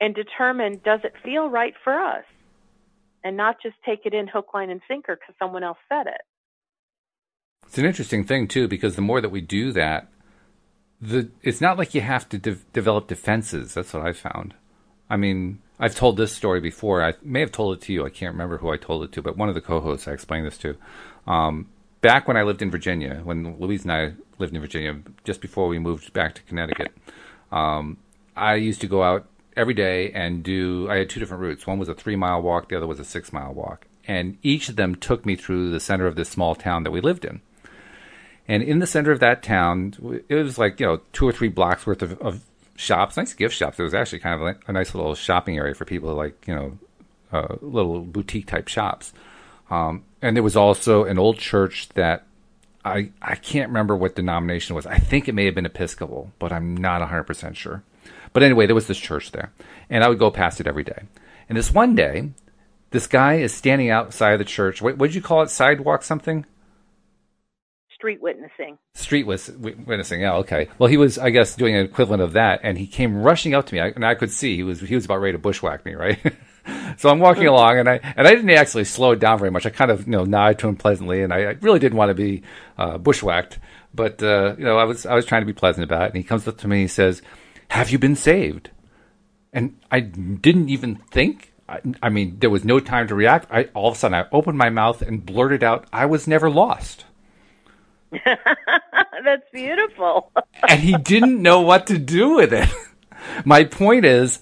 and determine does it feel right for us and not just take it in hook line and sinker because someone else said it It's an interesting thing too because the more that we do that, the it's not like you have to de- develop defenses. That's what I found. I mean, I've told this story before. I may have told it to you. I can't remember who I told it to, but one of the co-hosts I explained this to. Um, back when I lived in Virginia, when Louise and I lived in Virginia, just before we moved back to Connecticut, um, I used to go out every day and do. I had two different routes. One was a three-mile walk. The other was a six-mile walk, and each of them took me through the center of this small town that we lived in. And in the center of that town, it was like you know two or three blocks worth of, of shops, nice gift shops. It was actually kind of like a nice little shopping area for people like you know uh, little boutique type shops. Um, and there was also an old church that I I can't remember what denomination was. I think it may have been Episcopal, but I'm not 100 percent sure. But anyway, there was this church there, and I would go past it every day. And this one day, this guy is standing outside of the church. What did you call it? Sidewalk something? Street witnessing street wis- witnessing. Yeah, okay. Well, he was, I guess, doing an equivalent of that, and he came rushing up to me, I, and I could see he was he was about ready to bushwhack me, right? so I'm walking along, and I and I didn't actually slow it down very much. I kind of you know nodded to him pleasantly, and I, I really didn't want to be uh, bushwhacked, but uh, you know I was I was trying to be pleasant about it. And he comes up to me, and he says, "Have you been saved?" And I didn't even think. I, I mean, there was no time to react. I all of a sudden I opened my mouth and blurted out, "I was never lost." That's beautiful. and he didn't know what to do with it. My point is,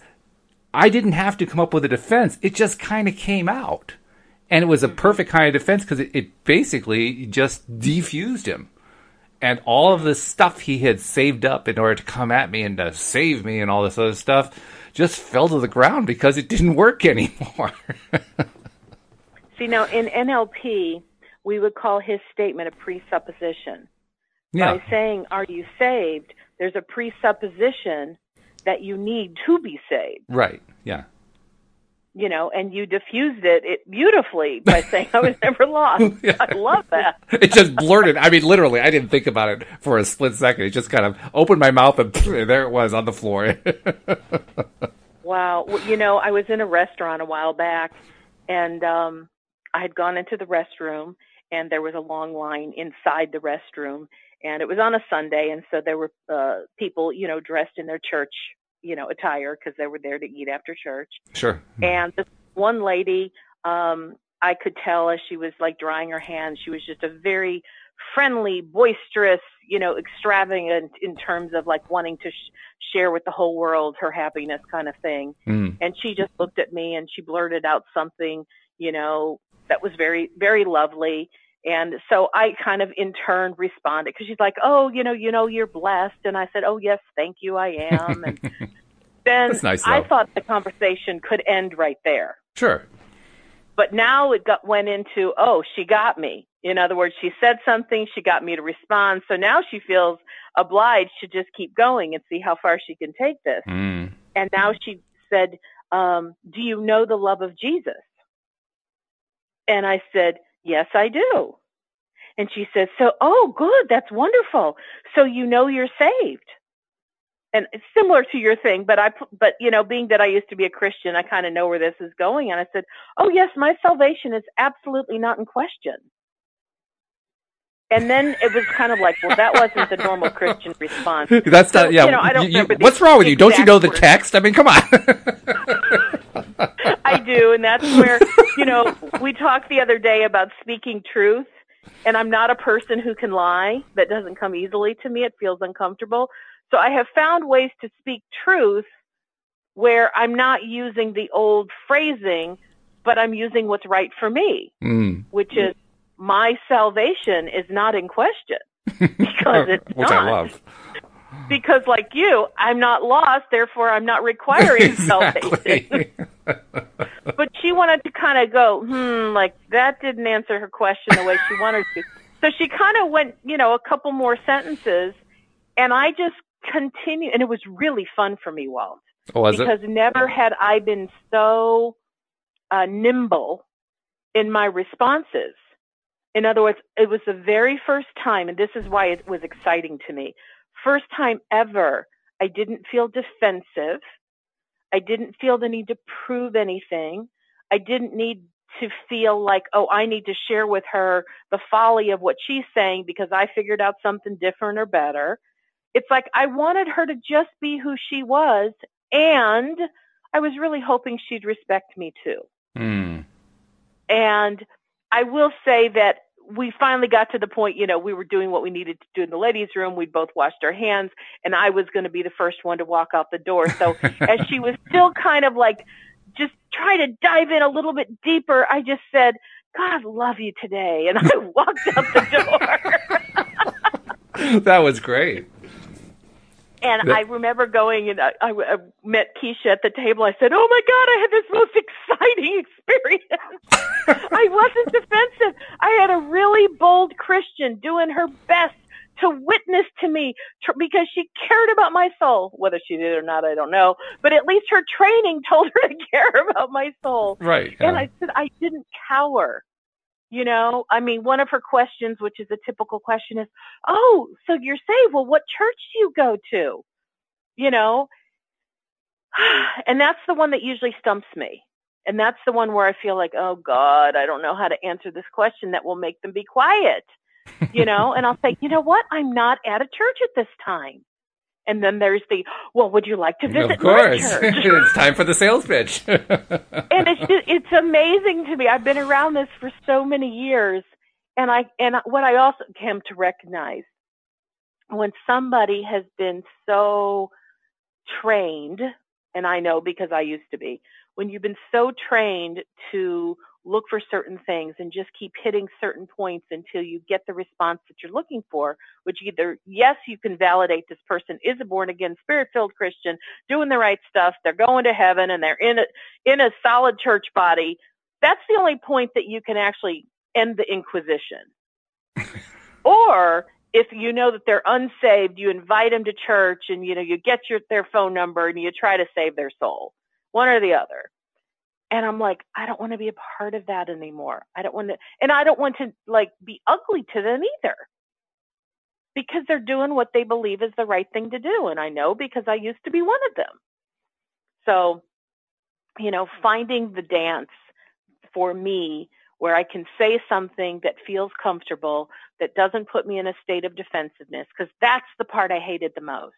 I didn't have to come up with a defense. It just kind of came out. And it was a mm-hmm. perfect kind of defense because it, it basically just defused him. And all of the stuff he had saved up in order to come at me and to save me and all this other stuff just fell to the ground because it didn't work anymore. See, now in NLP, we would call his statement a presupposition. yeah. By saying, Are you saved? There's a presupposition that you need to be saved, Right. Yeah. you know, and you diffused it, it beautifully by saying, I was never lost. I love that. It just blurted. I mean, literally, I didn't think about it for a split second. It just kind of opened my mouth and there it was on the floor. Wow. Well, you know, I was in a restaurant a while back and um I had gone into the restroom and there was a long line inside the restroom and it was on a Sunday and so there were uh people, you know, dressed in their church, you know, attire because they were there to eat after church. sure. And this one lady, um, I could tell as she was like drying her hands, she was just a very friendly, boisterous, you know, extravagant in terms of like wanting to sh- share with the whole world her happiness kind of thing. Mm. And she just looked at me and she blurted out something, you know, that was very, very lovely. And so I kind of in turn responded because she's like, "Oh, you know, you know, you're blessed." And I said, "Oh, yes, thank you, I am." And then nice, I thought the conversation could end right there. Sure. But now it got went into, "Oh, she got me." In other words, she said something, she got me to respond. So now she feels obliged to just keep going and see how far she can take this. Mm. And now she said, um, "Do you know the love of Jesus?" And I said, "Yes, I do." And she says, so, oh, good. That's wonderful. So you know you're saved. And it's similar to your thing, but I, but you know, being that I used to be a Christian, I kind of know where this is going. And I said, oh yes, my salvation is absolutely not in question. And then it was kind of like, well, that wasn't the normal Christian response. That's not, yeah. You know, I don't you, you, what's wrong with you? Don't you know the text? I mean, come on. Do, and that's where you know we talked the other day about speaking truth, and I'm not a person who can lie. That doesn't come easily to me. It feels uncomfortable. So I have found ways to speak truth where I'm not using the old phrasing, but I'm using what's right for me, mm. which is my salvation is not in question because it's which not. I love. Because, like you, I'm not lost, therefore I'm not requiring salvation. but she wanted to kind of go, hmm, like that didn't answer her question the way she wanted to. So she kind of went, you know, a couple more sentences, and I just continued, and it was really fun for me, Walt. Oh, was because it? never had I been so uh, nimble in my responses. In other words, it was the very first time, and this is why it was exciting to me. First time ever, I didn't feel defensive. I didn't feel the need to prove anything. I didn't need to feel like, oh, I need to share with her the folly of what she's saying because I figured out something different or better. It's like I wanted her to just be who she was, and I was really hoping she'd respect me too. Mm. And I will say that we finally got to the point, you know, we were doing what we needed to do in the ladies' room. We both washed our hands, and I was going to be the first one to walk out the door. So as she was still kind of like just trying to dive in a little bit deeper, I just said, God love you today. And I walked out the door. that was great. And I remember going and I, I, I met Keisha at the table. I said, "Oh my God, I had this most exciting experience. I wasn't defensive. I had a really bold Christian doing her best to witness to me tr- because she cared about my soul. Whether she did or not, I don't know. But at least her training told her to care about my soul. Right. Yeah. And I said, I didn't cower. You know, I mean, one of her questions, which is a typical question, is, "Oh, so you're saved? Well, what church do you go to?" You know, and that's the one that usually stumps me, and that's the one where I feel like, "Oh God, I don't know how to answer this question that will make them be quiet." You know, and I'll say, "You know what? I'm not at a church at this time." And then there's the, well, would you like to visit Of course. it's time for the sales pitch. and it's just, it's amazing to me. I've been around this for so many years, and I and what I also came to recognize when somebody has been so trained, and I know because I used to be, when you've been so trained to look for certain things and just keep hitting certain points until you get the response that you're looking for, which either, yes, you can validate this person is a born again, spirit filled Christian, doing the right stuff, they're going to heaven and they're in a, in a solid church body. That's the only point that you can actually end the inquisition. or if you know that they're unsaved, you invite them to church and you know you get your their phone number and you try to save their soul. One or the other. And I'm like, I don't want to be a part of that anymore. I don't want to, and I don't want to like be ugly to them either. Because they're doing what they believe is the right thing to do. And I know because I used to be one of them. So, you know, hmm. finding the dance for me where I can say something that feels comfortable, that doesn't put me in a state of defensiveness, because that's the part I hated the most.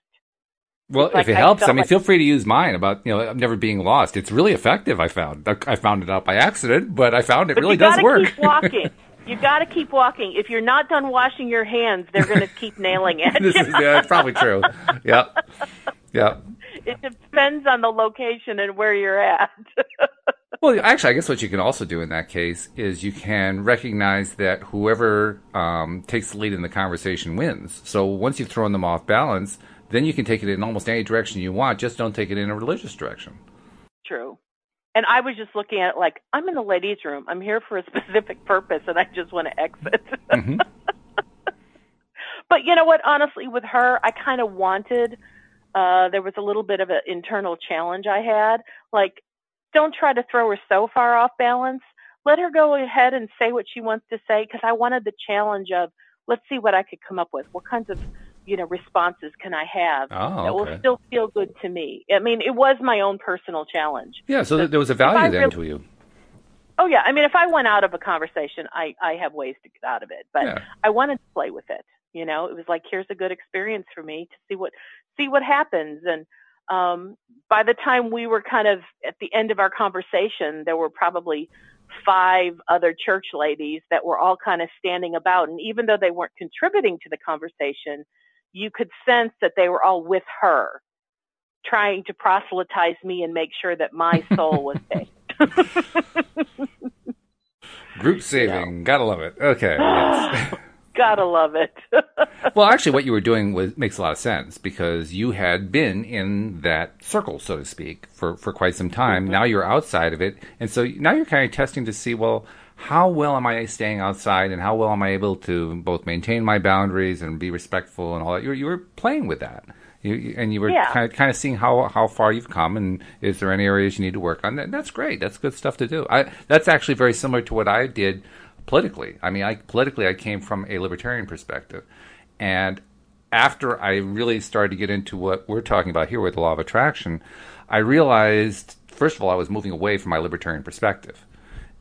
Well, It's like if it I helps, I, mean, like- feel free to use mine about you know never being lost. It's really effective. I found. I found it out by accident, but I found it But really you does work. keep walking. You got to keep walking. If you're not done washing your hands, they're going to keep nailing it. this is yeah, it's probably true. Yep. Yep. it depends on the location and where you're at. Well, actually, I guess what you can also do in that case is you can recognize that whoever um, takes the lead in the conversation wins. So once you've thrown them off balance, then you can take it in almost any direction you want. Just don't take it in a religious direction. True. And I was just looking at it like I'm in the ladies' room. I'm here for a specific purpose, and I just want to exit. Mhm. but you know what? Honestly, with her, I kind of wanted. Uh, there was a little bit of an internal challenge I had. Like, don't try to throw her so far off balance. let her go ahead and say what she wants to say because I wanted the challenge of let's see what I could come up with. What kinds of you know responses can I have Oh, that will still feel good to me? I mean, it was my own personal challenge. Yeah, so there was a value there really- to you. Oh yeah, I mean, if I went out of a conversation, I I have ways to get out of it, but Yeah. I wanted to play with it. You know, it was like here's a good experience for me to see what see what happens. And um, by the time we were kind of at the end of our conversation, there were probably five other church ladies that were all kind of standing about. And even though they weren't contributing to the conversation, you could sense that they were all with her, trying to proselytize me and make sure that my soul was saved. Group saving, gotta love it. Okay. yes. Gotta love it. well, actually, what you were doing was makes a lot of sense because you had been in that circle, so to speak, for for quite some time. Mm-hmm. Now you're outside of it, and so now you're kind of testing to see, well, how well am I staying outside, and how well am I able to both maintain my boundaries and be respectful and all that. You were, you were playing with that. You, you- and you were Yeah. kind of kind of seeing how how far you've come, and is there any areas you need to work on? That, that's great. That's good stuff to do. I that's actually very similar to what I did politically. I mean, I politically I came from a libertarian perspective, and after I really started to get into what we're talking about here with the law of attraction, I realized first of all I was moving away from my libertarian perspective.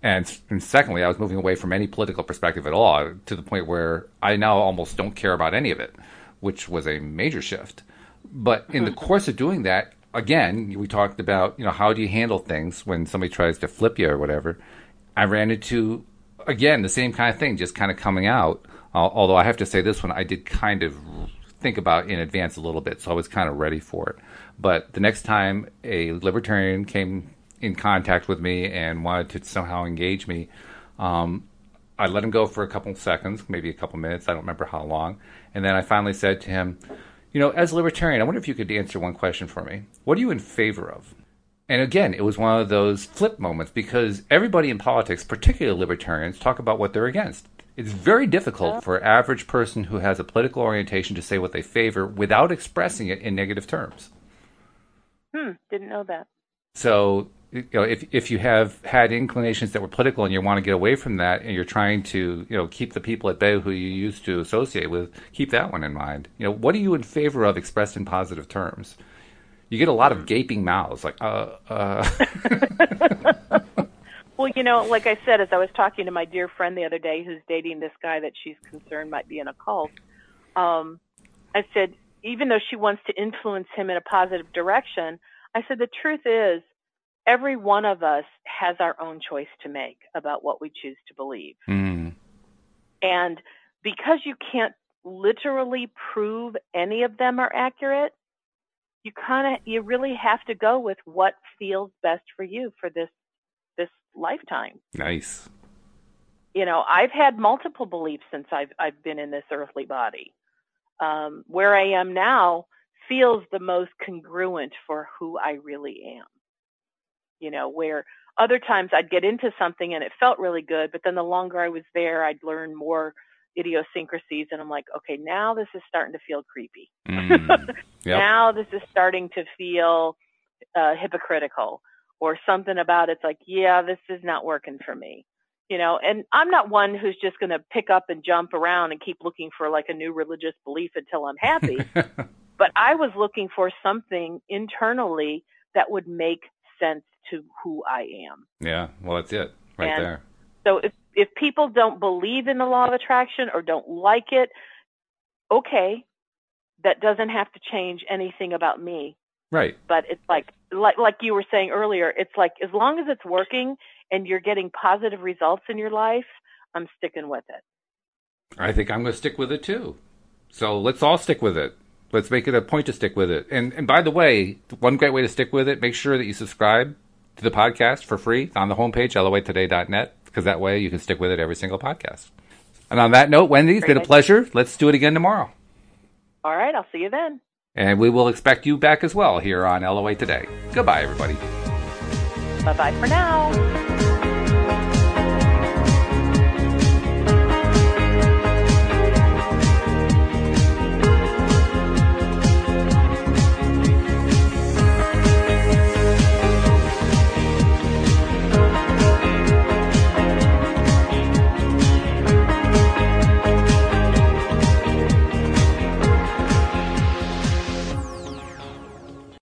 And, and secondly, I was moving away from any political perspective at all to the point where I now almost don't care about any of it, which was a major shift. But in the hmm. course of doing that, again, we talked about, you know, how do you handle things when somebody tries to flip you or whatever. I ran into, again, the same kind of thing, just kind of coming out. Al- Although I have to say, this one I did kind of think about in advance a little bit, so I was kind of ready for it. But the next time a libertarian came in contact with me and wanted to somehow engage me, um, I let him go for a couple seconds, maybe a couple minutes. I don't remember how long. And then I finally said to him, You know, as a libertarian, I wonder if you could answer one question for me. What are you in favor of? And again, it was one of those flip moments because everybody in politics, particularly libertarians, talk about what they're against. It's very difficult for an average person who has a political orientation to say what they favor without expressing it in negative terms. hmm, didn't know that. So, you know, if if you have had inclinations that were political and you want to get away from that, and you're trying to, you know, keep the people at bay who you used to associate with, keep that one in mind. You know, what are you in favor of expressed in positive terms? You get a lot of gaping mouths, like, uh, uh. Well, you know, like I said, as I was talking to my dear friend the other day who's dating this guy that she's concerned might be in a cult, um, I said, even though she wants to influence him in a positive direction, I said, the truth is, every one of us has our own choice to make about what we choose to believe. Mm, And because you can't literally prove any of them are accurate, you kind of you really have to go with what feels best for you for this this lifetime. nice. You know, I've had multiple beliefs since I've I've been in this earthly body. Um, where I am now feels the most congruent for who I really am. You know, where other times I'd get into something and it felt really good, but then the longer I was there, I'd learn more idiosyncrasies, and I'm like, okay, now this is starting to feel creepy. Mm, yep. Now this is starting to feel uh, hypocritical, or something about it's like, yeah, this is not working for me. You know, and I'm not one who's just going to pick up and jump around and keep looking for like a new religious belief until I'm happy. but I was looking for something internally that would make sense to who I am. yeah, well, that's it right And- there. So if if people don't believe in the law of attraction or don't like it, okay, that doesn't have to change anything about me. Right. But it's like like like you were saying earlier, it's like as long as it's working and you're getting positive results in your life, I'm sticking with it. I think I'm going to stick with it too. So let's all stick with it. Let's make it a point to stick with it. And and by the way, one great way to stick with it, make sure that you subscribe to the podcast for free on the homepage, loatoday.net, because that way you can stick with it every single podcast. And on that note, Wendy, it's been a Great. pleasure. Let's do it again tomorrow. All right, I'll see you then. And we will expect you back as well here on LOA Today. Goodbye, everybody. Bye bye for now.